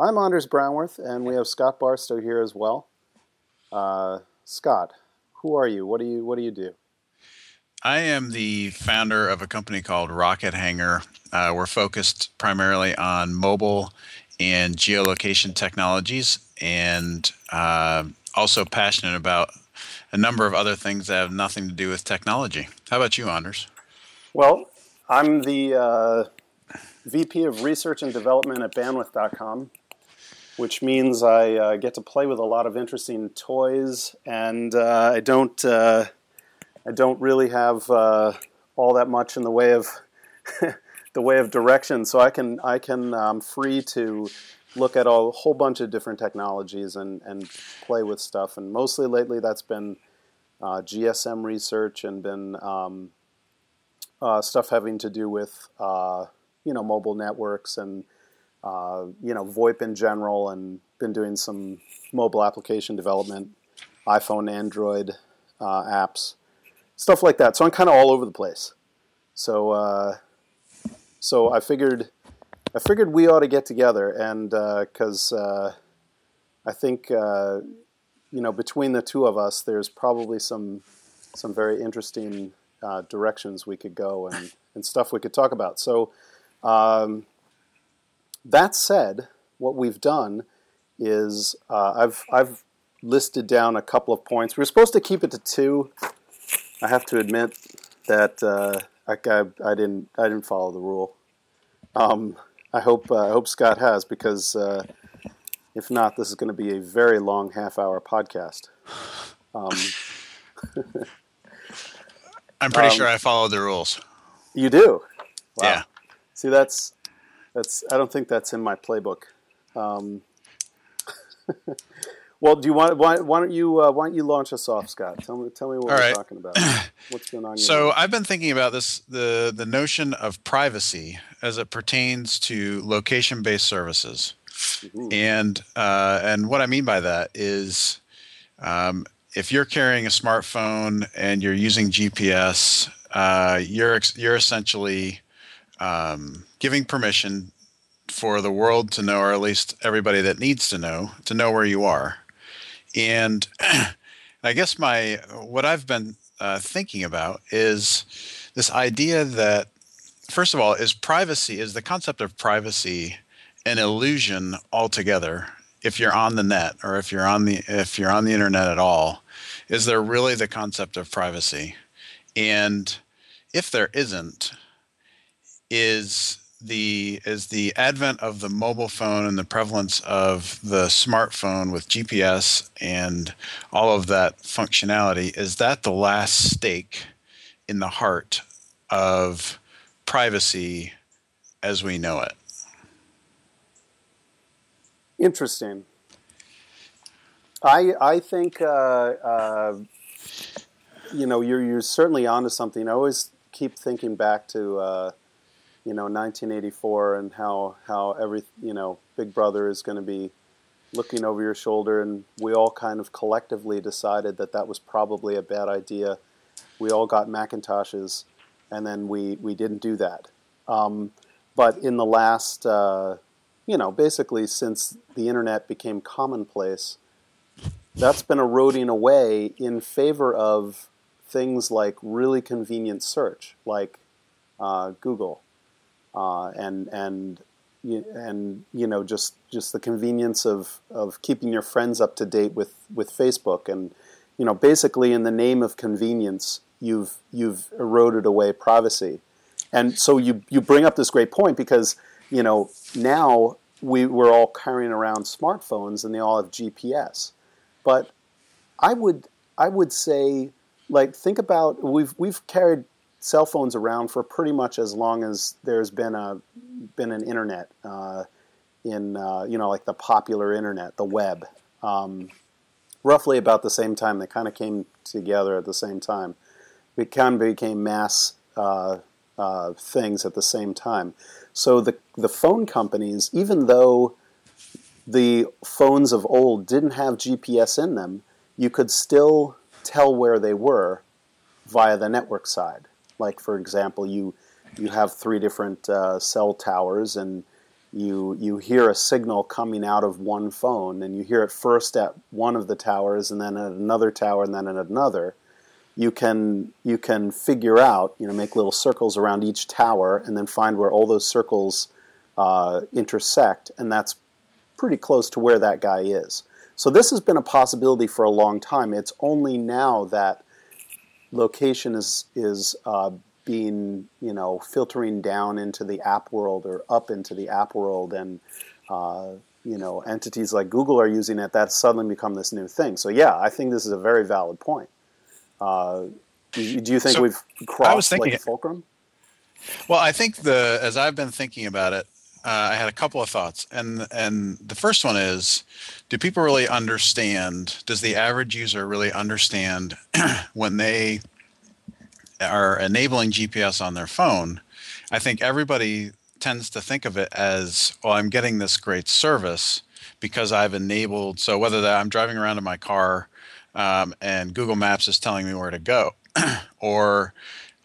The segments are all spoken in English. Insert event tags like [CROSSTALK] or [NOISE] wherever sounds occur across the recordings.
I'm Anders Brownworth, and we have Scott Barstow here as well. Uh, Scott, who are you? What do you What do you do? I am the founder of a company called Rocket Hanger. Uh, we're focused primarily on mobile and geolocation technologies, and uh, also passionate about a number of other things that have nothing to do with technology. How about you, Anders? Well, I'm the uh, VP of Research and Development at Bandwidth.com, which means I uh, get to play with a lot of interesting toys, and uh, I don't uh, I don't really have uh, all that much in the way of [LAUGHS] the way of direction. So I can I can I'm free to look at a whole bunch of different technologies and and play with stuff. And mostly lately, that's been uh, GSM research and been um, uh, stuff having to do with you know mobile networks and uh, you know VoIP in general, and been doing some mobile application development, iPhone, Android uh, apps, stuff like that. So I'm kind of all over the place. So uh, so I figured I figured we ought to get together, and because uh, I think you know between the two of us, there's probably some some very interesting uh, directions we could go and, and stuff we could talk about. So, um, that said, what we've done is uh, I've I've listed down a couple of points. We are supposed to keep it to two. I have to admit that uh, I, I, I, didn't I didn't follow the rule. Um, I hope uh, I hope Scott has because uh, if not, this is going to be a very long half hour podcast. Um, [LAUGHS] I'm pretty um, sure I followed the rules. You do. Wow. Yeah. See, that's that's. I don't think that's in my playbook. Um, [LAUGHS] well, do you want? Why, why don't you? Uh, why don't you launch us off, Scott? Tell me. Tell me what All we're right. talking about. [CLEARS THROAT] What's going on? So I've been thinking about this the the notion of privacy as it pertains to location based services, mm-hmm. and uh, and what I mean by that is. Um, if you're carrying a smartphone and you're using GPS, uh, you're you're essentially um, giving permission for the world to know, or at least everybody that needs to know, to know where you are. And [CLEARS THROAT] I guess my what I've been uh, thinking about is this idea that first of all is privacy is the concept of privacy an illusion altogether if you're on the net or if you're on the if you're on the internet at all is there really the concept of privacy and if there isn't is the is the advent of the mobile phone and the prevalence of the smartphone with GPS and all of that functionality is that the last stake in the heart of privacy as we know it Interesting. I I think uh, uh, you know you're you're certainly onto something. I always keep thinking back to uh, you know 1984 and how how every you know Big Brother is going to be looking over your shoulder, and we all kind of collectively decided that that was probably a bad idea. We all got Macintoshes, and then we we didn't do that. Um, but in the last uh, you know, basically since the internet became commonplace, that's been eroding away in favor of things like really convenient search, like uh, Google, uh, and and and you know just just the convenience of of keeping your friends up to date with with Facebook, and you know basically in the name of convenience, you've you've eroded away privacy, and so you you bring up this great point because you know, now we, we're all carrying around smartphones and they all have GPS. But I would, I would say, like, think about we've, we've carried cell phones around for pretty much as long as there's been a been an internet uh, in uh, you know like the popular internet, the web. Um, roughly about the same time, they kind of came together at the same time. It kind of became mass uh, uh things at the same time. So the the phone companies, even though the phones of old didn't have GPS in them, you could still tell where they were via the network side. Like for example, you you have three different uh, cell towers, and you you hear a signal coming out of one phone, and you hear it first at one of the towers, and then at another tower, and then at another. You can you can figure out you know make little circles around each tower, and then find where all those circles uh, intersect, and that's pretty close to where that guy is. So this has been a possibility for a long time. It's only now that location is is uh, being you know filtering down into the app world or up into the app world, and uh, you know entities like Google are using it. That's suddenly become this new thing. So yeah, I think this is a very valid point. Uh, do you think so we've crossed like fulcrum? Well, I think the as I've been thinking about it, uh, I had a couple of thoughts, and and the first one is, do people really understand? Does the average user really understand [CLEARS THROAT] when they are enabling GPS on their phone? I think everybody tends to think of it as, "Oh, I'm getting this great service because I've enabled." So whether that I'm driving around in my car um, and Google Maps is telling me where to go, [CLEARS THROAT] or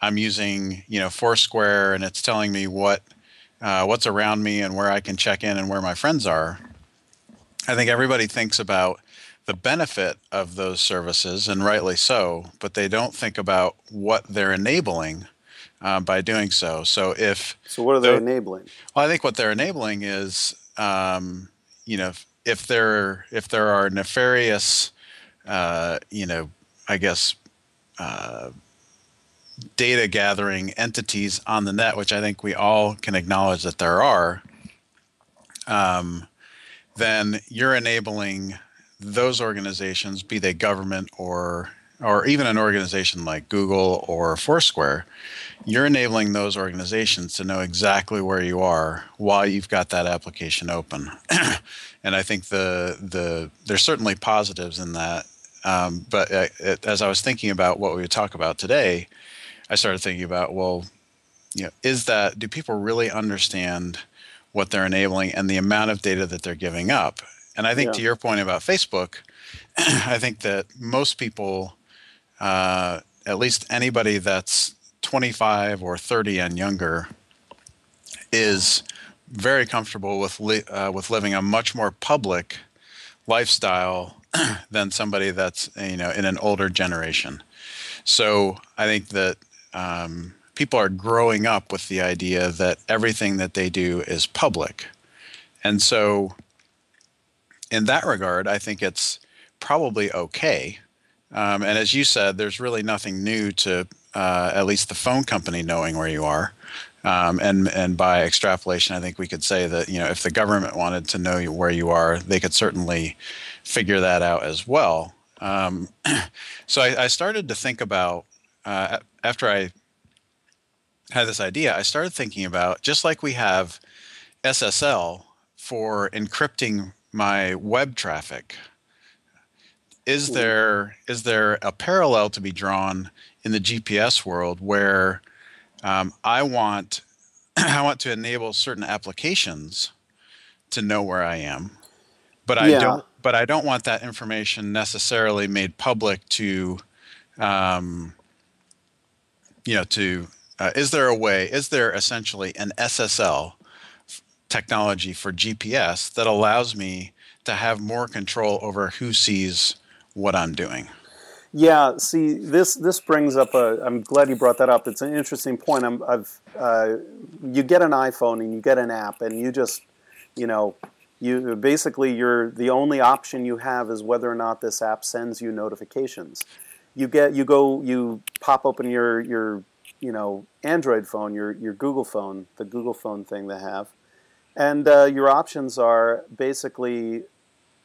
I'm using you know Foursquare and it's telling me what uh, what's around me and where I can check in and where my friends are. I think everybody thinks about the benefit of those services, and rightly so, but they don't think about what they're enabling uh, by doing so. So if so, what are they enabling? Well, I think what they're enabling is, um, you know, if there if there are nefarious, uh, you know, I guess uh, data gathering entities on the net, which I think we all can acknowledge that there are, um, then you're enabling those organizations, be they government or or even an organization like Google or Foursquare, you're enabling those organizations to know exactly where you are while you've got that application open. [CLEARS THROAT] and I think the the there's certainly positives in that. Um, but uh, as I was thinking about what we would talk about today, I started thinking about, well, you know, is that do people really understand what they're enabling and the amount of data that they're giving up? And I think yeah. to your point about Facebook, [CLEARS THROAT] I think that most people, uh, at least anybody that's 25 or 30 and younger, is very comfortable with li- uh, with living a much more public lifestyle [CLEARS THROAT] than somebody that's you know in an older generation. So I think that um, people are growing up with the idea that everything that they do is public. And so, in that regard, I think it's probably okay. Um, and as you said, there's really nothing new to uh, at least the phone company knowing where you are. Um, and and by extrapolation, I think we could say that you know if the government wanted to know where you are, they could certainly figure that out as well. Um, [CLEARS THROAT] so I, I, started to think about uh, after I had this idea, I started thinking about just like we have SSL for encrypting my web traffic. Is there is there a parallel to be drawn in the GPS world where um, I want [CLEARS THROAT] I want to enable certain applications to know where I am, but I yeah. don't but I don't want that information necessarily made public to um, you know, to uh, is there a way? Is there essentially an SSL technology for GPS that allows me to have more control over who sees what I'm doing? Yeah, see, this this brings up a. I'm glad you brought that up. It's an interesting point. I'm, I've uh, you get an iPhone and you get an app, and you just, you know, you basically you're the only option you have is whether or not this app sends you notifications you get you go you pop open your your you know Android phone, your your Google phone, the Google phone thing they have, and uh, your options are basically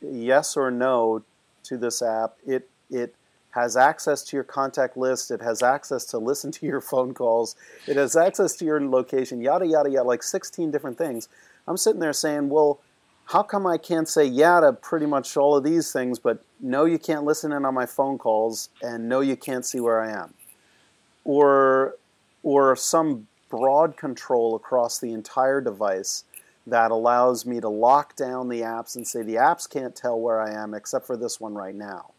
yes or no to this app. It it has access to your contact list. It has access to listen to your [LAUGHS] phone calls. It has access to your location. Yada yada yada, like sixteen different things. I'm sitting there saying, well how come I can't say yeah to pretty much all of these things, but no, you can't listen in on my phone calls, and no, you can't see where I am? Or, or some broad control across the entire device that allows me to lock down the apps and say the apps can't tell where I am except for this one right now.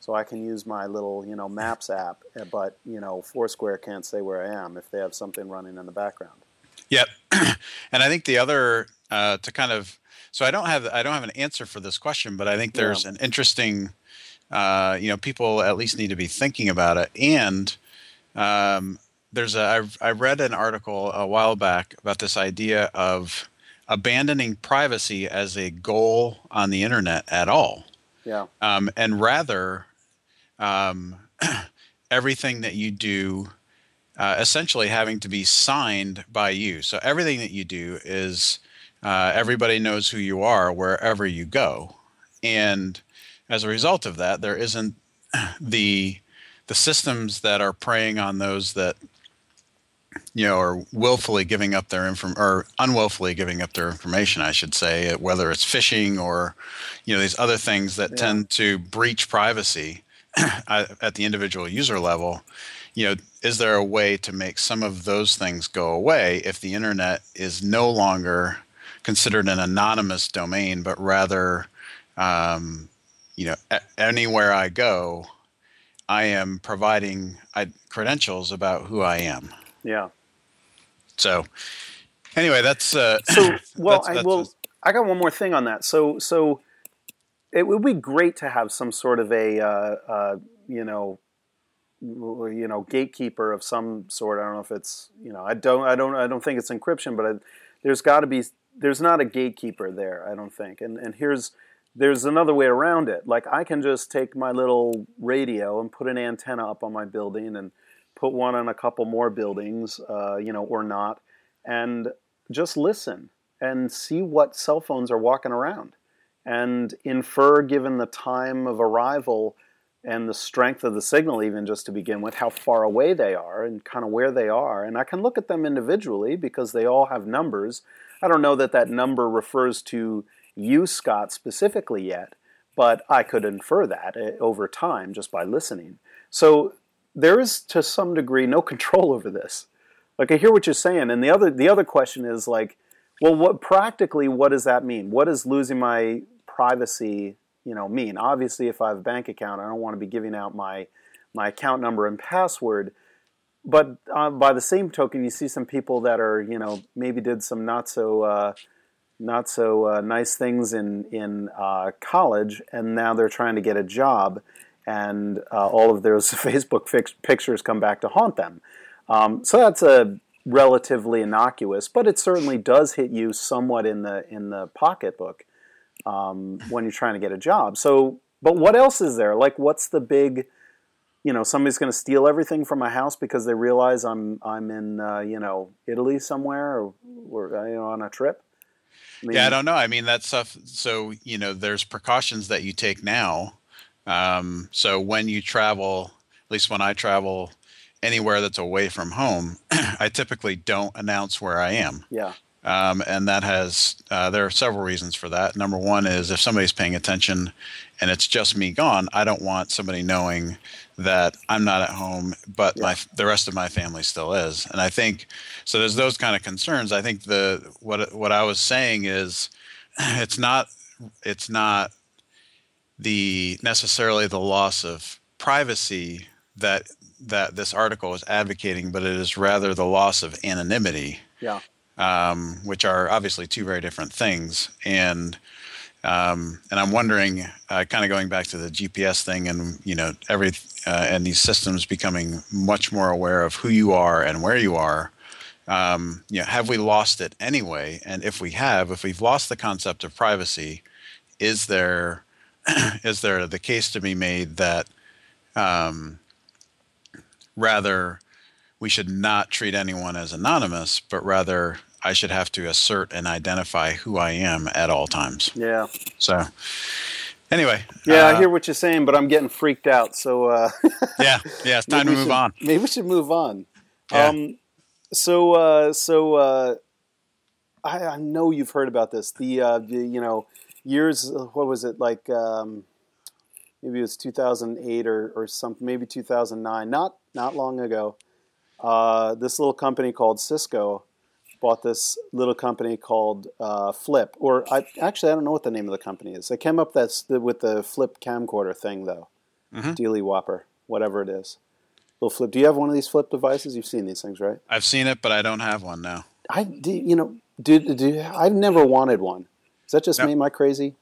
So I can use my little, you know, Maps [LAUGHS] app, but you know, Foursquare can't say where I am if they have something running in the background. Yep. [CLEARS THROAT] and I think the other uh, to kind of so I don't have I don't have an answer for this question, but I think there's yeah. an interesting uh, you know people at least need to be thinking about it and um, there's a I, I read an article a while back about this idea of abandoning privacy as a goal on the internet at all. Yeah. Um, and rather, um, [CLEARS THROAT] everything that you do, uh, essentially having to be signed by you. So everything that you do is uh, everybody knows who you are wherever you go, and as a result of that, there isn't [CLEARS THROAT] the the systems that are preying on those that you know, are willfully giving up their inform or unwillfully giving up their information, I should say, whether it's phishing or, you know, these other things that yeah. tend to breach privacy [CLEARS THROAT] at the individual user level. You know, is there a way to make some of those things go away if the internet is no longer considered an anonymous domain, but rather, um, you know, a- anywhere I go, I am providing credentials about who I am. Yeah. So anyway, that's uh, so. Well, that's, [COUGHS] that's I will. I got one more thing on that. So so it would be great to have some sort of a uh, uh, you know you know gatekeeper of some sort. I don't know if it's you know I don't I don't I don't think it's encryption, but I, there's got to be there's not a gatekeeper there. I don't think. And and here's there's another way around it. Like I can just take my little radio and put an antenna up on my building and put one on a couple more buildings, uh, you know, or not, and just listen and see what cell phones are walking around and infer, given the time of arrival and the strength of the signal, even just to begin with, how far away they are and kind of where they are. And I can look at them individually because they all have numbers. I don't know that that number refers to you, Scott, specifically yet, but I could infer that eh, over time just by listening. So there is to some degree no [LAUGHS] control over this. Like I hear what you're saying, and the other the other question is like, well, what practically what does that mean? What does losing my privacy, you know, mean? Obviously, if I have a bank account, I don't want to be giving out my my account number and password. But uh, by the same token, you see some people that are, you know, maybe did some not so uh, not so uh, nice things in in uh, college, and now they're trying to get a job and uh, all of those [LAUGHS] Facebook fix- pictures come back to haunt them. Um, so that's a relatively innocuous, but it certainly does hit you somewhat in the in the pocketbook um, when you're trying to get a job. So, but what else is there? Like, what's the big? You know, somebody's going to steal everything from my house because they realize I'm I'm in uh, you know Italy somewhere or, or you know on a trip. I mean, yeah, I don't know. I mean, that stuff. So you know, there's precautions that you take now um, so when you travel, at least when I travel anywhere that's away from home, [CLEARS THROAT] I typically don't announce where I am. Yeah. Um, and that has uh, there are several reasons for that. Number one is if somebody's paying attention and it's just me gone, I don't want somebody knowing that I'm not at home, but yeah. my the rest of my family still is. And I think so. There's those kind of concerns. I think the what what I was saying is [CLEARS THROAT] it's not it's not the necessarily the loss of privacy that that this article is advocating, but it is rather the loss of anonymity. Yeah. Um, which are obviously two very different things, and um, and I'm wondering, uh, kind of going back to the GPS thing, and you know, every uh, and these systems becoming much more aware of who you are and where you are. Um, you know, have we lost it anyway? And if we have, if we've lost the concept of privacy, is there [CLEARS THROAT] is there the case to be made that um, rather we should not treat anyone as anonymous, but rather I should have to assert and identify who I am at all times. Yeah. So, anyway. Yeah, uh, I hear what you're saying, but I'm getting freaked out. So. Uh, [LAUGHS] yeah, yeah, it's time to move should, on. Maybe we should move on. Yeah. Um, so, uh, so uh, I, I know you've heard about this. The, uh, the you know years. What was it like? Um, maybe it was 2008 or, or something. Maybe 2009. Not not long ago. Uh, this little company called Cisco bought this little company called uh, Flip. Or I actually I don't know what the name of the company is. They came up that's the, with the Flip camcorder thing though. Mm-hmm. Dealy Whopper, whatever it is. Little Flip. Do you have one of these Flip devices? You've seen these things, right? I've seen it, but I don't have one now. I you know do, do I've never wanted one. Is that just me? Am I crazy?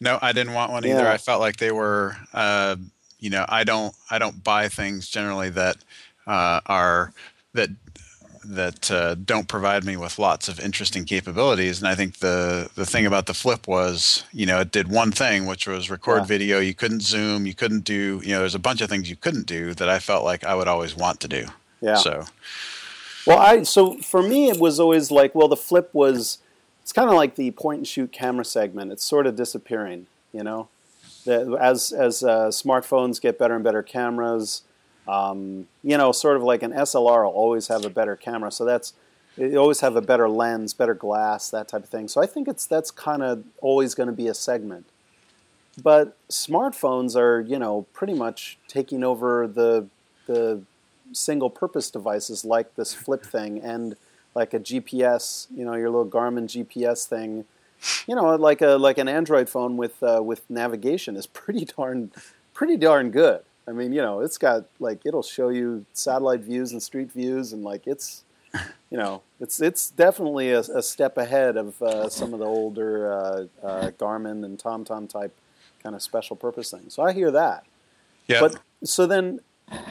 No, I didn't want one either. Yeah. I felt like they were, uh, you know, I don't, I don't buy things generally that uh, are that that uh, don't provide me with lots of interesting capabilities. And I think the the thing about the Flip was, you know, it did one thing, which was record Yeah. video. You couldn't zoom. You couldn't do, you know, there's a bunch of things you couldn't do that I felt like I would always want to do. Yeah. So Well, I so for me it was always like, well, the flip was it's kind of like the point and shoot camera segment. It's sort of disappearing, you know. The, as as uh, smartphones get better and better cameras, um, you know, sort of like an SLR will always have a better camera. So that's you always have a better lens, better glass, that type of thing. So I think it's that's kind of always going to be a segment. But smartphones are, you know, pretty much taking over the the single purpose devices like this flip [LAUGHS] thing and like a GPS, you know, your little Garmin GPS thing, you know, like a like an Android phone with uh, with navigation is pretty darn pretty darn good. I mean, you know, it's got like it'll show you satellite views and street views and like it's [LAUGHS] you know, it's it's definitely a, a step ahead of uh, some of the older uh, uh, Garmin and TomTom type kind of special purpose things. So I hear that. yeah, But so then,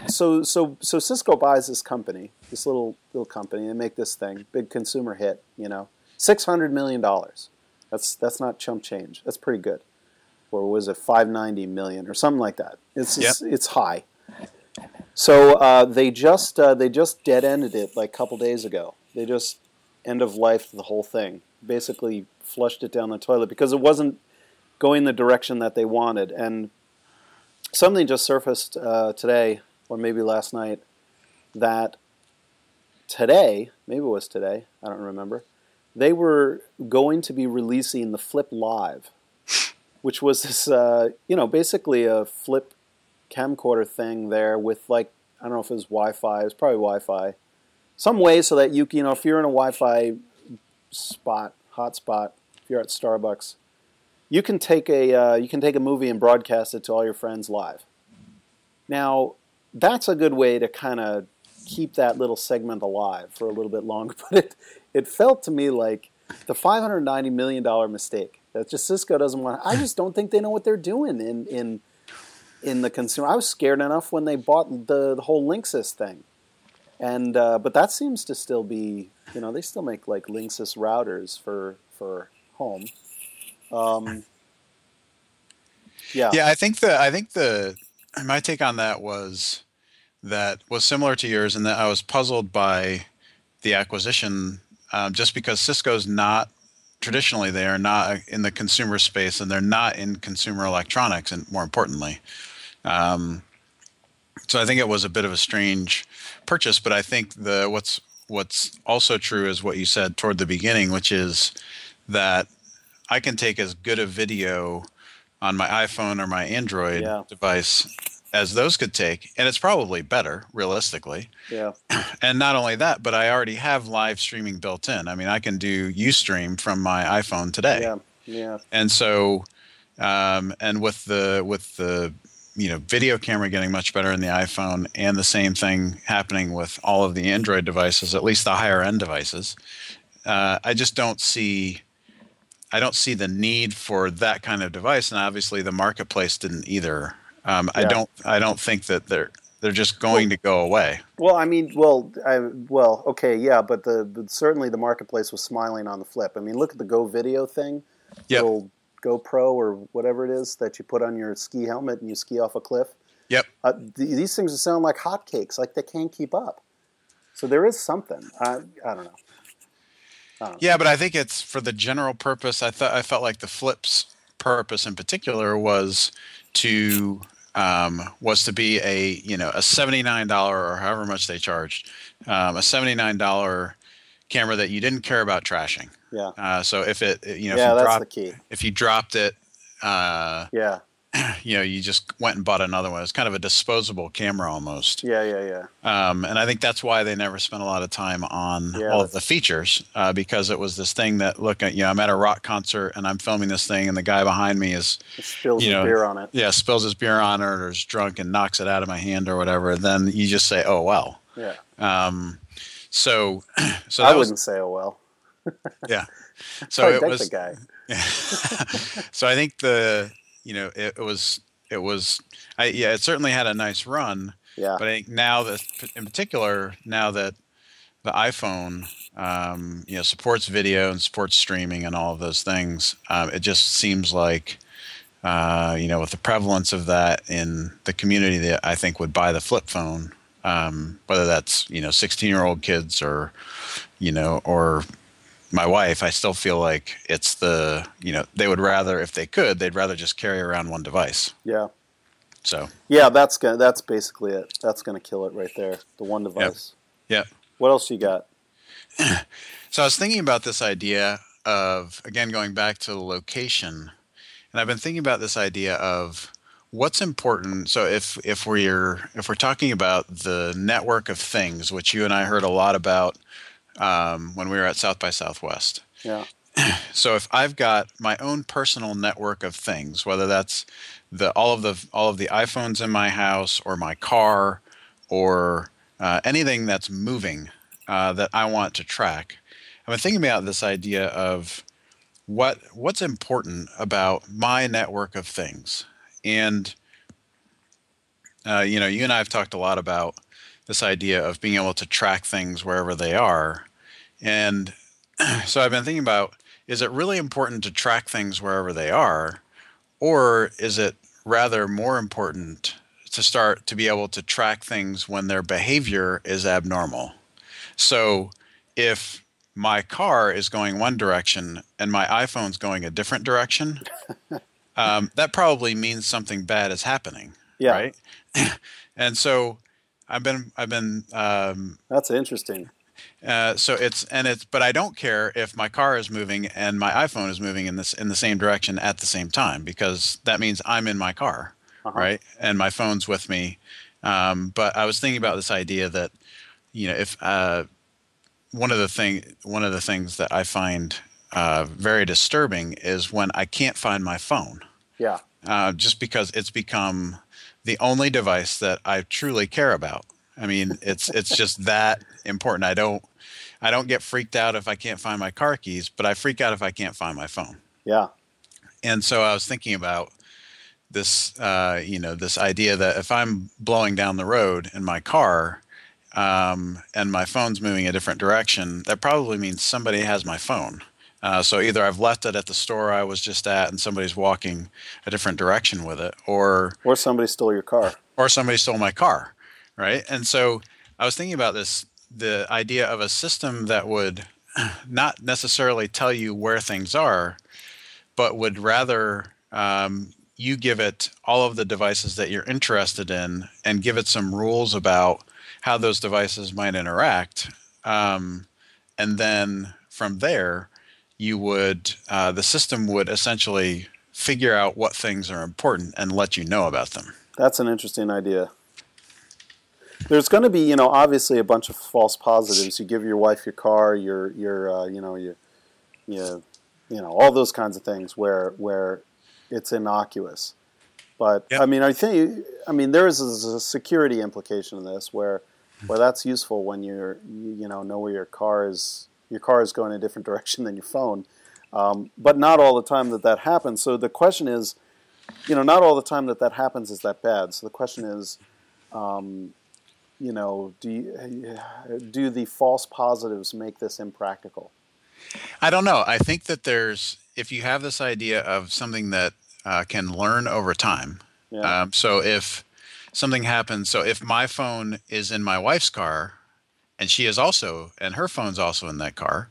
so so so Cisco buys this company, this little little company, and make this thing big consumer hit. You know, six hundred million dollars. That's that's not chump change. That's pretty good. Or was it five ninety million or something like that? It's it's, it's high. So uh, they just uh, they just dead ended it like a couple days ago. They just end of life the whole thing. Basically flushed it down the toilet because it wasn't going the direction that they wanted. And something just surfaced uh, today, or maybe last night, that today, maybe it was today, I don't remember, they were going to be releasing the Flip Live, which was this, uh, you know, basically a flip camcorder thing there with like, I don't know if it was Wi Fi, it was probably Wi Fi. Some way so that you, you know, if you're in a Wi Fi spot, hotspot, if you're at Starbucks, you can take a uh, you can take a movie and broadcast it to all your friends live. Now, that's a good way to kind of keep that little segment alive for a little bit longer. [LAUGHS] But it it felt to me like the 590 million dollar mistake. That just Cisco doesn't want. I just don't think they know what they're doing in in in the consumer. I was scared enough when they bought the, the whole Linksys thing, and uh, but that seems to still be you know they still make like Linksys routers for for home. Um, yeah. Yeah, I think the I think the my take on that was that was similar to yours and that I was puzzled by the acquisition um, just because Cisco's not traditionally they are not in the consumer space and they're not in consumer electronics and more importantly um, so I think it was a bit of a strange purchase but I think the what's what's also true is what you said toward the beginning which is that I can take as good a video on my iPhone or my Android Yeah. device as those could take, and it's probably better realistically. Yeah. [CLEARS THROAT] And not only that, but I already have live streaming built in. I mean, I can do UStream from my iPhone today, Yeah. Yeah. and so, um, and with the with the you know video camera getting much better in the iPhone, and the same thing happening with all of the Android devices, at least the higher end devices, uh, I just don't see. I don't see the need for that kind of device, and obviously the marketplace didn't either. Um, I don't. I don't think that they're they're just going to go away. Well, I mean, well, I, well, okay, yeah, but the but certainly the marketplace was smiling on the flip. I mean, look at the Go Video thing, little GoPro or whatever it is that you put on your ski helmet and you ski off a cliff. Yep. Uh, th- these things are sound like hotcakes, like they can't keep up. So there is something. I, I don't know. Yeah, but I think it's for the general purpose. I thought I felt like the flips purpose in particular was to um, was to be a you know a seventy nine dollar or however much they charged um, a seventy nine dollar camera that you didn't care about trashing. Yeah. Uh, so if it you know yeah, if you that's the dropped key. if you dropped it, uh, Yeah. [CLEARS THROAT] you know you just went and bought another one. It's kind of a disposable camera almost. Yeah, yeah, yeah. Um, and I think that's why they never spent a lot of time on Yeah, all of the features uh, because it was this thing that look at you know I'm at a rock concert and I'm filming this thing and the guy behind me is spills You his know, beer on it. yeah spills his beer on it or is drunk and knocks it out of my hand or whatever. Then you just say oh well. Yeah. Um, so [CLEARS THROAT] so I that was wouldn't say, oh well. yeah. [LAUGHS] So it was the guy. [LAUGHS] so I think the you know it, it, was it was I yeah it certainly had a nice run. Yeah. But I think now that in particular now that the iPhone um, you know supports video and supports streaming and all of those things, um, it just seems like uh, you know with the prevalence of that in the community that I think would buy the flip phone. Um, whether that's you know 16 year old kids or you know or my wife, I still feel like it's the you know they would rather if they could they'd rather just carry around one device. Yeah. So. Yeah, that's gonna that's basically it. That's gonna kill it right there. The one device. Yeah. yep. What else you got? [CLEARS THROAT] so I was thinking about this idea of again going back to the location, and I've been thinking about this idea of what's important so if if we're if we're talking about the network of things which you and i heard a lot about um, when we were at South by Southwest. Yeah. [CLEARS THROAT] So if I've got my own personal network of things, whether that's the all of the all of the iPhones in my house or my car or uh, anything that's moving uh, that I want to track, I've been thinking about this idea of what what's important about my network of things, and uh, you know, you and I have talked a lot about this idea of being able to track things wherever they are. And [CLEARS THROAT] so I've been thinking about is it really important to track things wherever they are? Or is it rather more important to start to be able to track things when their behavior is abnormal? So if my car is going one direction and my iPhone's going a different direction, [LAUGHS] um, that probably means something bad is happening. Yeah. Right. [CLEARS THROAT] and so I've been I've been. Um, That's interesting. Uh, so it's and it's but I don't care if my car is moving and my iPhone is moving in this in the same direction at the same time because that means I'm in my car, uh-huh. right? And my phone's with me. Um, but I was thinking about this idea that you know if uh, one of the thing one of the things that I find uh, very disturbing is when I can't find my phone. Yeah. Uh, just because it's become the only device that I truly care about. I mean, it's it's [LAUGHS] just that important. I don't I don't get freaked out if I can't find my car keys, but I freak out if I can't find my phone. Yeah. And so I was thinking about this, uh, you know, this idea that if I'm blowing down the road in my car um, and my phone's moving a different direction, that probably means somebody has my phone. Uh, so either I've left it at the store I was just at, and somebody's walking a different direction with it, or or somebody stole your car, or somebody stole my car, right? And so I was thinking about this: the idea of a system that would [CLEARS THROAT] not necessarily tell you where things are, but would rather um, you give it all of the devices that you're interested in, and give it some rules about how those devices might interact, um, and then from there you would uh, the system would essentially figure out what things are important and let you know about them. That's an interesting idea. There's going to be, you know, obviously a bunch of false positives. You give your wife your car, your, your, uh, you know, your, you, you know, all those kinds of things where where it's innocuous. But yep. I mean, I think, I mean, there is a security implication in this where where that's useful when you're, you know, know where your car is your car is going a different [LAUGHS] direction than your phone. Um, but not all the time that that happens. So the question is, you know, not all the time that that happens is that bad. So the question is, um, you know, do you, do the false positives make this impractical? I don't know. I think that there's if you have this idea of something that uh, can learn over time. Yeah. Um, so if something happens, so if my phone is in my wife's car and she is also and her phone's also in that car.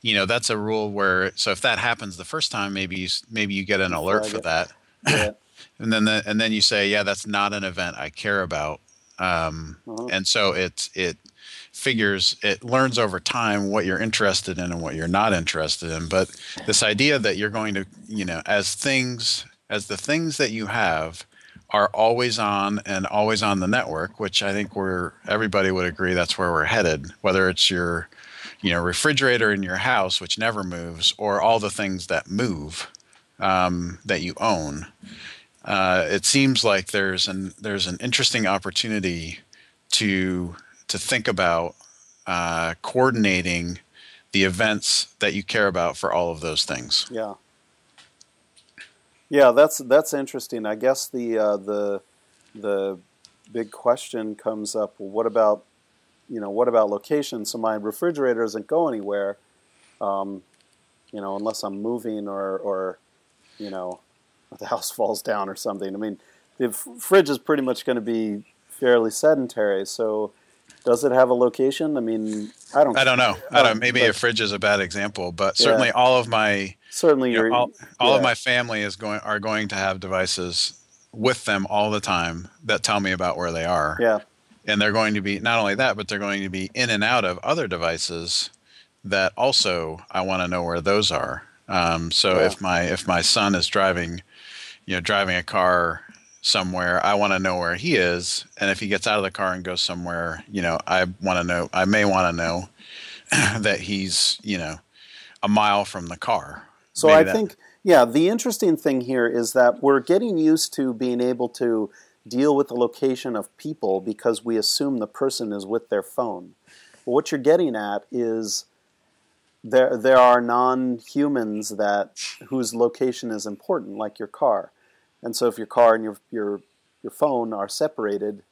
You know that's a rule where so if that happens the first time maybe you maybe you get an alert for that. Yeah. [LAUGHS] and then the, and then you say yeah that's not an event i care about. Um, uh-huh. and so it it figures it learns over time what you're interested in and what you're not interested in. But this idea that you're going to you know as things as the things that you have are always on and always on the network, which I think we're everybody would agree that's where we're headed. Whether it's your, you know, refrigerator in your house, which never moves, or all the things that move um, that you own, uh, it seems like there's an there's an interesting opportunity to to think about uh, coordinating the events that you care about for all of those things. Yeah. Yeah, that's that's interesting. I guess the uh, the the big question comes up. Well, what about you know what about location? So my refrigerator doesn't go anywhere, um, you know, unless I'm moving or or you know [LAUGHS] the house falls down or something. I mean, the fridge is pretty much going to be fairly sedentary. So does it have a location? I mean, I don't. I don't know. I don't. Maybe but, a fridge is a bad example, but certainly yeah. all of my certainly you know, all, all yeah. of my family is going are going to have devices with them all the time that tell me about where they are. Yeah. And they're going to be not only that, but they're going to be in and out of other devices that also I want to know where those are. Um, so yeah. if my if my son is driving, you know, driving a car somewhere, I want to know where he is. And if he gets out of the car and goes somewhere, you know, I want to know, I may want to know [CLEARS THROAT] that he's, you know, a mile from the car. So Maybe I that, think, yeah, the interesting thing here is that we're getting used to being able to deal with the location of people because we assume the person is with their phone. But what you're getting at is there there are non-humans that whose location is important, like your car. And so if your car and your your your phone are separated,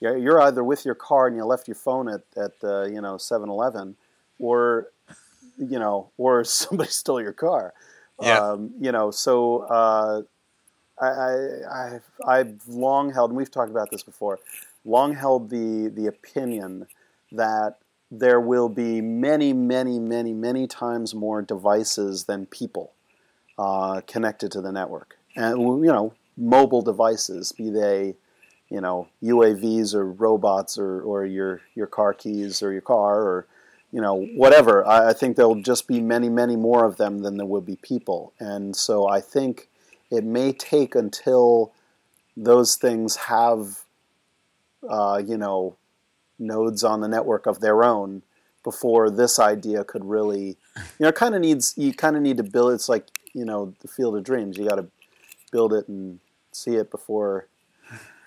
you're either with your car and you left your phone at at uh, you know 7-Eleven, or you know, or [LAUGHS] somebody stole your car. Yeah. Um, you know, so uh, I, I I've, I've long held, and we've talked about this before, long held the the opinion that there will be many, many, many, many times more devices than people uh, connected to the network and you know mobile devices, be they you know UAVs or robots or, or your your car keys or your car or you know whatever. I, I think there'll just be many many more of them than there will be people, and so I think it may take until those things have uh, you know nodes on the network of their own before this idea could really you know kind of needs you kind of need to build it's like you know the field of dreams you got to build it and see it before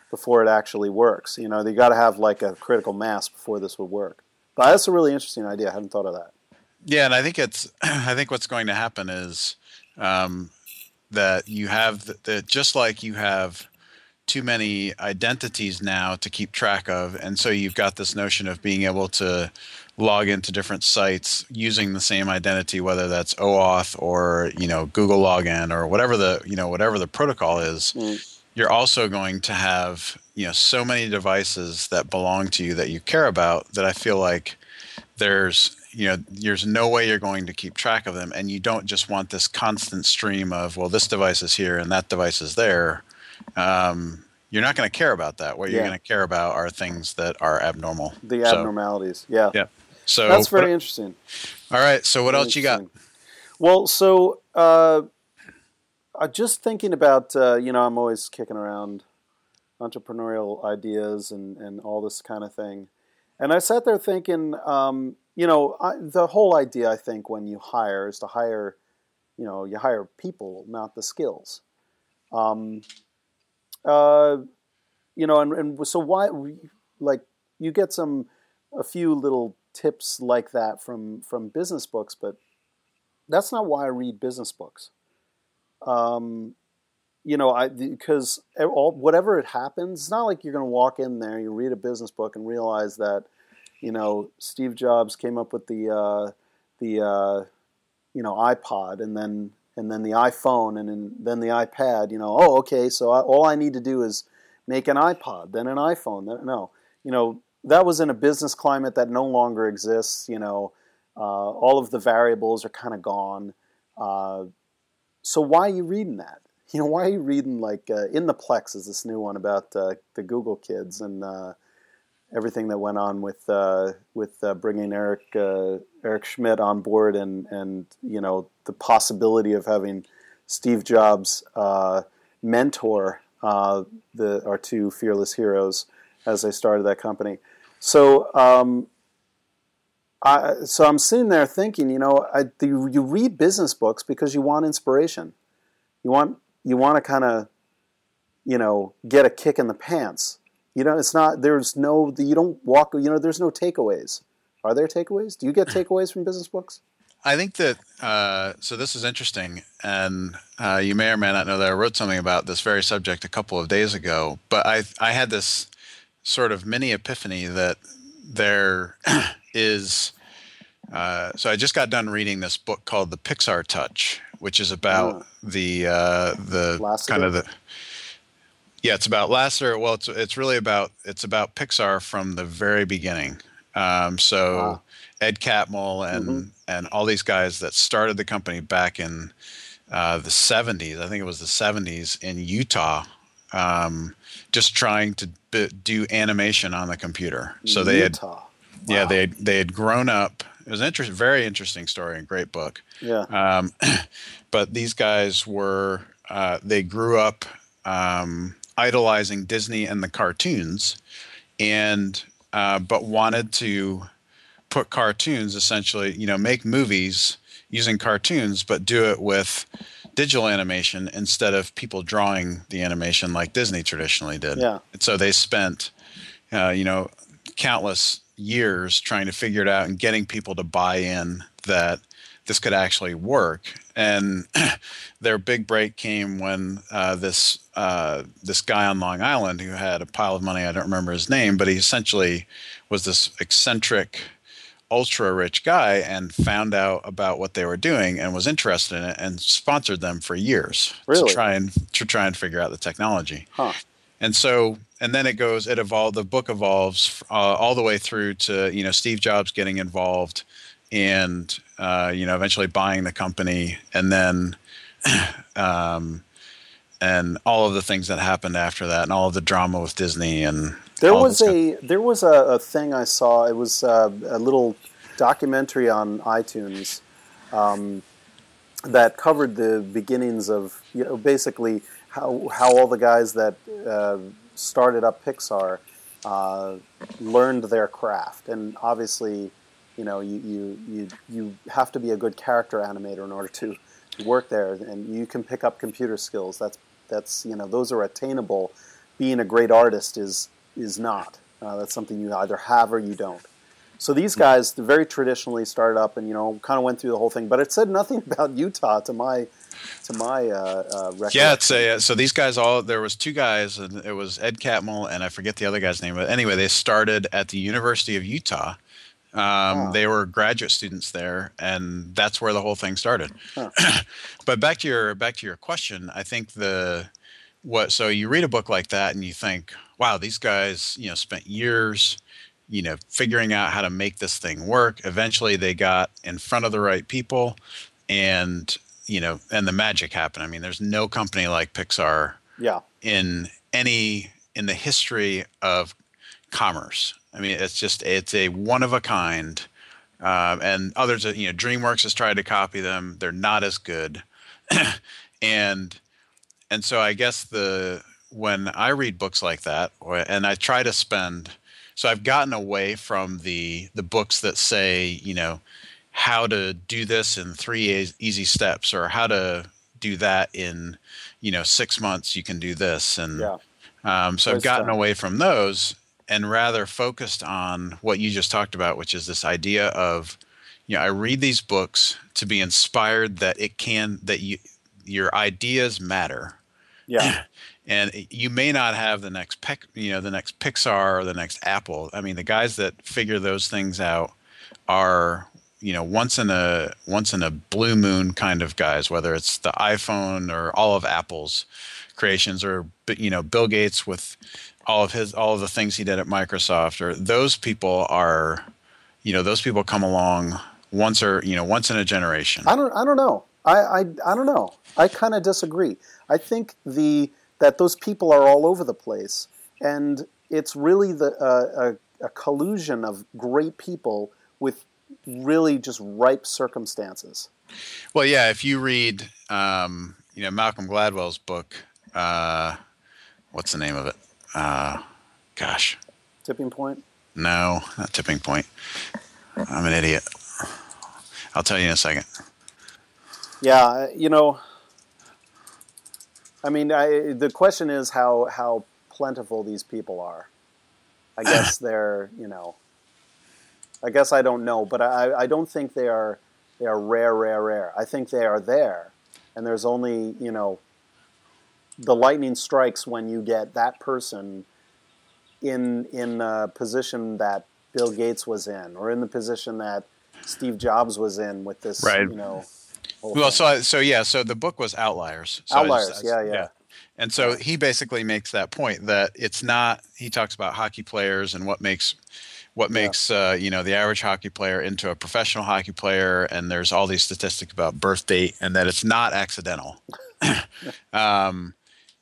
before it actually works. You know, you got to have like a critical mass before this would work. But that's a really interesting idea. I hadn't thought of that. Yeah, and I think it's [CLEARS THROAT] I think what's going to happen is um, that you have that just like you have too many identities now to keep track of, and so you've got this notion of being able to log into different sites using the same identity, whether that's OAuth or you know Google Login or whatever the you know whatever the protocol is. Mm. You're also going to have you know so many devices that belong to you that you care about that I feel like there's you know there's no way you're going to keep track of them. And you don't just want this constant stream of well this device is here and that device is there. Um, you're not going to care about that. What you're going to care about are things that are abnormal. The abnormalities. Yeah. Yeah. So that's very what, interesting. All right. So what very else you got? Well, so uh, I'm just thinking about uh, you know I'm always kicking around entrepreneurial ideas and and all this kind of thing, and I sat there thinking, um, you know, I, the whole idea I think when you hire is to hire, you know, you hire people, not the skills. Um, uh, you know, and, and so why, like, you get some a few little tips like that from from business books, but that's not why I read business books. Um, you know, I because all whatever it happens, it's not like you're going to walk in there, you read a business book, and realize that you know Steve Jobs came up with the uh, the uh, you know iPod, and then and then the iPhone, and then the iPad. You know, oh, okay, so I, all I need to do is make an iPod, then an iPhone. Then, no, you know, that was in a business climate that no longer exists. You know, uh, all of the variables are kind of gone. Uh, so why are you reading that? You know, why are you reading like uh, in the Plex is this new one about uh, the Google kids and uh, everything that went on with uh, with bringing Eric Eric Schmidt on board and and you know the possibility of having Steve Jobs mentor the our two fearless heroes as they started that company. So, um, I, so I'm sitting there thinking, you know, I, you, you read business books because you want inspiration. You want you want to kind of, you know, get a kick in the pants. You know, it's not. There's no. You don't walk. You know, there's no takeaways. Are there takeaways? Do you get takeaways from business books? I think that uh, so. This is interesting, and uh, you may or may not know that I wrote something about this very subject a couple of days ago. But I I had this sort of mini epiphany that there [CLEARS THROAT] is. Uh, so I just got done reading this book called The Pixar Touch, which is about oh. the uh, the kind of the yeah, it's about Lasseter. Well, it's it's really about it's about Pixar from the very beginning. Um, so wow. Ed Catmull and mm-hmm. and all these guys that started the company back in uh, the 70s. I think it was the 70s in Utah, um, just trying to b- do animation on the computer. So they Utah. had, wow. yeah, they they had grown up. It was an interest, very interesting story and great book. Yeah. Um, [CLEARS THROAT] but these guys were uh, they grew up um, idolizing Disney and the cartoons, and uh, but wanted to put cartoons essentially, you know, make movies using cartoons, but do it with digital animation instead of people drawing the animation like Disney traditionally did. Yeah. And so they spent, uh, you know, countless years trying to figure it out and getting people to buy in that this could actually work. And [CLEARS THROAT] their big break came when uh, this uh, this guy on Long Island who had a pile of money. I don't remember his name, but he essentially was this eccentric, ultra rich guy and found out about what they were doing and was interested in it and sponsored them for years really? to try and to try and figure out the technology. Huh. And so and then it goes it evolved the book evolves uh, all the way through to you know Steve Jobs getting involved and uh, you know eventually buying the company and then [CLEARS THROAT] um, and all of the things that happened after that and all of the drama with Disney and there was a there was a, a, thing I saw. It was uh, a little documentary on iTunes um, that covered the beginnings of you know basically how how all the guys that uh, started up Pixar uh, learned their craft and obviously you know, you, you, you, you have to be a good character animator in order to, work there, and you can pick up computer skills. That's, that's, you know, those are attainable. Being a great artist is, is not. Uh, that's something you either have or you don't. So these guys very traditionally started up and you know kind of went through the whole thing, but it said nothing [LAUGHS] about Utah to my to my uh, uh, Yeah, it's a, so these guys all there was two guys and it was Ed Catmull and I forget the other guy's name, but anyway, they started at the University of Utah um, oh. They were graduate students there, and that's where the whole thing started. Huh. [CLEARS THROAT] but back to your back to your question, I think the what so you read a book like that and you think, wow, these guys you know spent years you know figuring out how to make this thing work. Eventually, they got in front of the right people, and you know, and the magic happened. I mean, there's no company like Pixar. Yeah. In any in the history of commerce I mean, it's just it's a one of a kind. Uh, and others, you know, DreamWorks has tried to copy them. They're not as good, [CLEARS THROAT] and and so I guess the when I read books like that, or, and I try to spend, so I've gotten away from the the books that say, you know, how to do this in three easy steps, or how to do that in, you know, six months. You can do this, and yeah. um, so I've gotten away from those and rather focused on what you just talked about, which is this idea of, you know, I read these books to be inspired that it can that you your ideas matter. Yeah. [CLEARS THROAT] and you may not have the next you know, the next Pixar or the next Apple. I mean, the guys that figure those things out are you know once in a once in a blue moon kind of guys whether it's the iphone or all of apple's creations or you know bill gates with all of his all of the things he did at Microsoft or those people are you know those people come along once or you know once in a generation. I don't I don't know. I I, I don't know. I kind of disagree. I think the that those people are all over the place and it's really the uh, a, a collusion of great people with really just ripe circumstances. Well, yeah, if you read um, you know Malcolm Gladwell's book uh, what's the name of it? uh, gosh. Tipping point? No, not tipping point. I'm an idiot. I'll tell you in a second. Yeah, you know, I mean, I, the question is how how plentiful these people are. I [CLEARS THROAT] guess they're, you know, I guess I don't know, but I, I don't think they are They are rare, rare, rare. I think they are there, and there's only you know. The lightning strikes when you get that person in in a position that Bill Gates was in, or in the position that Steve Jobs was in with this, right. you know. Well, so so yeah, so the book was Outliers. So Outliers, just, yeah, yeah, yeah. And so he basically makes that point that it's not. He talks about hockey players and what makes what makes yeah. uh, you know the average hockey player into a professional hockey player, and there's all these statistics about birth date, and that it's not accidental. [LAUGHS] um,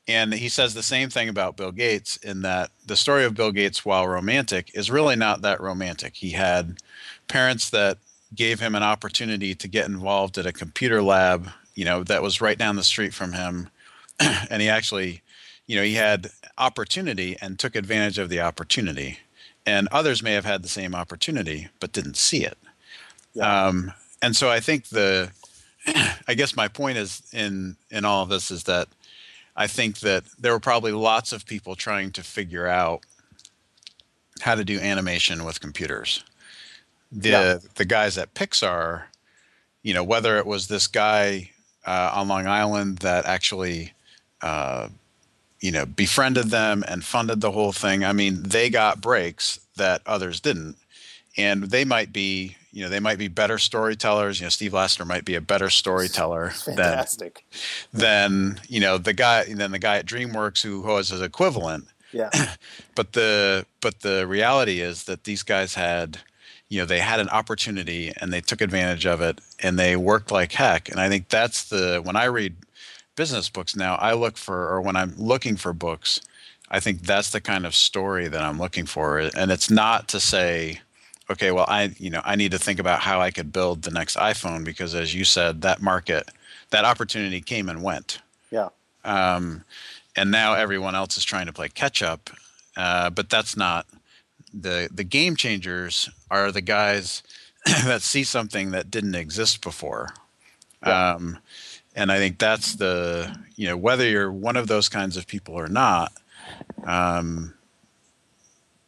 and he says the same thing about Bill Gates in that the story of Bill Gates, while romantic, is really not that romantic. He had parents that gave him an opportunity to get involved at a computer lab, you know, that was right down the street from him. [CLEARS THROAT] and he actually, you know, he had opportunity and took advantage of the opportunity. And others may have had the same opportunity, but didn't see it. Yeah. Um, and so I think the, [CLEARS THROAT] I guess my point is in in all of this is that I think that there were probably lots of people trying to figure out how to do animation with computers. The yeah. the guys at Pixar, you know, whether it was this guy uh, on Long Island that actually, uh, you know, befriended them and funded the whole thing. I mean, they got breaks that others didn't, and they might be you know they might be better storytellers you know steve lasseter might be a better storyteller [LAUGHS] than than you know the guy than the guy at dreamworks who was his equivalent yeah [CLEARS THROAT] but the but the reality is that these guys had you know they had an opportunity and they took advantage of it and they worked like heck and i think that's the when i read business books now i look for or when i'm looking for books i think that's the kind of story that i'm looking for and it's not to say okay, well, I you know I need to think about how I could build the next iPhone because, as you said, that market, that opportunity came and went. Yeah. Um, and now everyone else is trying to play catch up, uh, but that's not the the game changers are the guys [CLEARS THROAT] that see something that didn't exist before. Yeah. Um, and I think that's the you know whether you're one of those kinds of people or not. Um,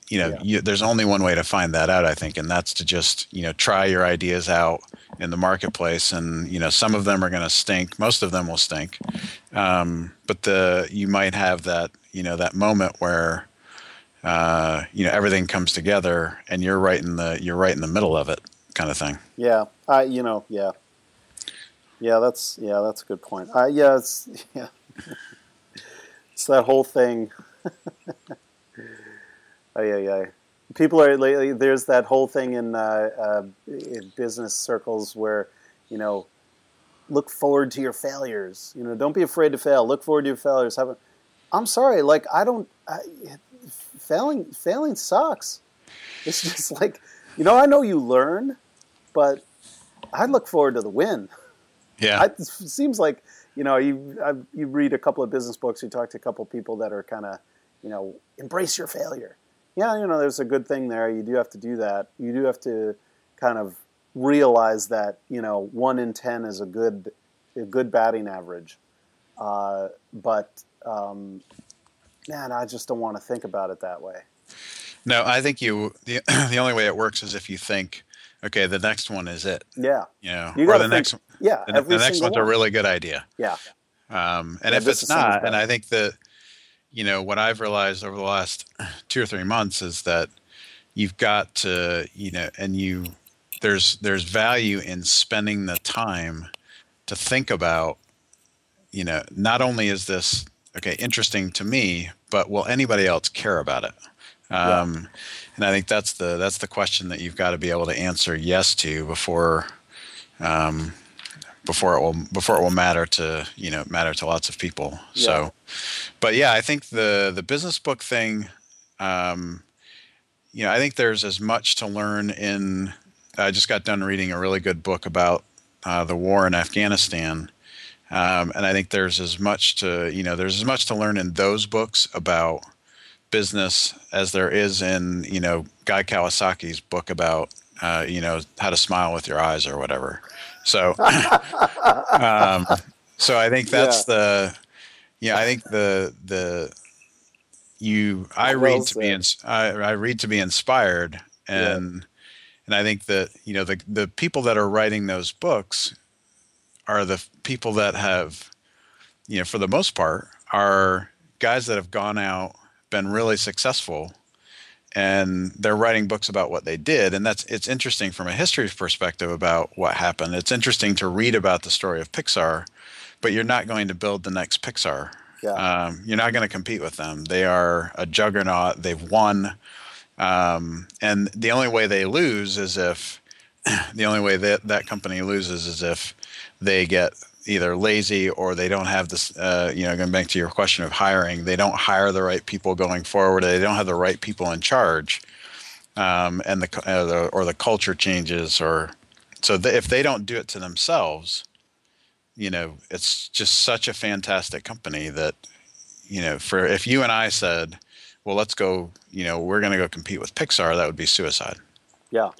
you know, yeah. you, there's only one way to find that out, I think, and that's to just you know try your ideas out in the marketplace, and you know some of them are going to stink, most of them will stink, um, but the you might have that you know that moment where uh, you know everything comes together, and you're right in the you're right in the middle of it, kind of thing. Yeah, I you know yeah, yeah that's yeah that's a good point. Uh, yeah, it's [LAUGHS] yeah, it's that whole thing. Oh yeah, yeah. People are lately. There's that whole thing in, uh, uh, in business circles where, you know, look forward to your failures. You know, don't be afraid to fail. Look forward to your failures. Have a, I'm sorry, like I don't. I, failing, failing sucks. It's [LAUGHS] just like, you know, I know you learn, but I look forward to the win. Yeah, I, it seems like you know you I, you read a couple of business books, you talk to a couple of people that are kind of you know embrace your failure yeah, you know, there's a good thing there. You do have to do that. You do have to kind of realize that you know one in ten is a good a good batting average. Uh, but um, man, I just don't want to think about it that way. No, I think you the [CLEARS THROAT] the only way it works is if you think, okay, the next one is it. Yeah. You know, you or the think, next yeah, the, the next one's one. a really good idea. Yeah. Um, and yeah, if it's not, and I think that you know what I've realized over the last [CLEARS THROAT] two or three months is that you've got to you know and you there's there's value in spending the time to think about you know not only is this okay interesting to me but will anybody else care about it um, yeah. and i think that's the that's the question that you've got to be able to answer yes to before um, before it will before it will matter to you know matter to lots of people. Yeah. So, but yeah, I think the the business book thing, um, you know, I think there's as much to learn in. I just got done reading a really good book about uh, the war in Afghanistan. Um, and I think there's as much to you know there's as much to learn in those books about business as there is in you know Guy Kawasaki's book about uh, you know how to smile with your eyes or whatever. So, [LAUGHS] um, so I think that's yeah. the, yeah, I think the the you I well read to be ins- I, I read to be inspired and. Yeah. and I think that you know the the people that are writing those books are the people that have, you know, for the most part, are guys that have gone out, been really successful, and they're writing books about what they did. And that's it's interesting from a history perspective about what happened. It's interesting to read about the story of Pixar, but you're not going to build the next Pixar. Yeah. Um, you're not going to compete with them. They are a juggernaut. They've won. Um, and the only way they lose is if [CLEARS THROAT] the only way that that company loses is if they get either lazy or they don't have this uh, you know going back to your question of hiring they don't hire the right people going forward they don't have the right people in charge um, and the, uh, the, or the culture changes or so the, if they don't do it to themselves you know it's just such a fantastic company that you know for if you and i said well let's go you know we're going to go compete with pixar that would be suicide Yeah.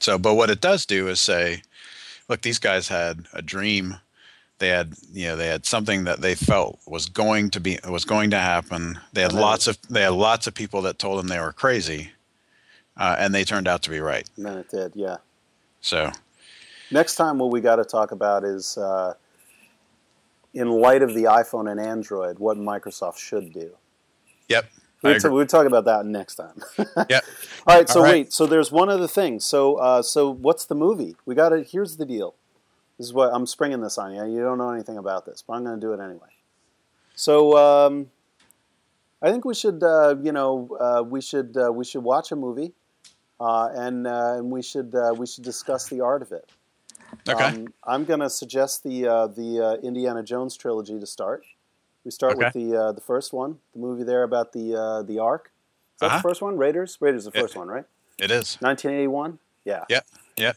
so, but what it does do is say, look, these guys had a dream. They had, you know, they had something that they felt was going to be was going to happen. They had lots of they had lots of people that told them they were crazy, uh, and they turned out to be right. And then it did. Yeah. So, Next time, what we got to talk about is, uh, in light of the iPhone and Android, what Microsoft should do. yep, We'll, agree. we'll talk about that next time. [LAUGHS] yep. All right. So All right. wait. So there's one other thing. So uh, so what's the movie? We got it. Here's the deal. This is what I'm springing this on you. You don't know anything about this, but I'm going to do it anyway. So um, I think we should. Uh, you know, uh, we should uh, we should watch a movie, uh, and uh, and we should uh, we should discuss the art of it. Okay. Um, I'm going to suggest the uh, the uh, Indiana Jones trilogy to start. We start with the uh, the first one, the movie there about the uh, the Ark. Is that Uh-huh. the first one? Raiders. Raiders is the first one, right? it is. 1981. Yeah. Yep. Yep.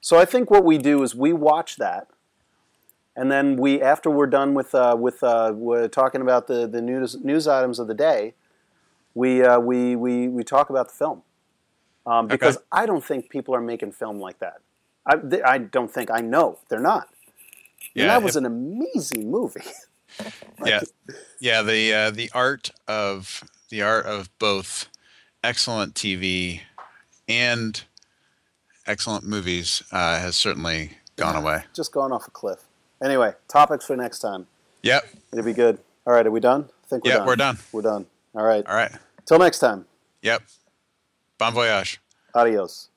So I think what we do is we watch that, and then we after we're done with uh, with uh, we're talking about the the news news items of the day, we uh, we we we talk about the film um, because I don't think people are making film like that. I, th- I don't think I know they're not. And Yeah. that was an amazing movie. [LAUGHS] [LAUGHS] yeah. Yeah. The uh, the art of the art of both excellent TV and excellent movies uh, has certainly gone away. Just going off a cliff. Anyway, topics for next time. Yep. It'll be good. All right, are we done? I think we're Yeah, done. we're done. We're done. All right. All right. Till next time. Yep. Bon voyage. Adios.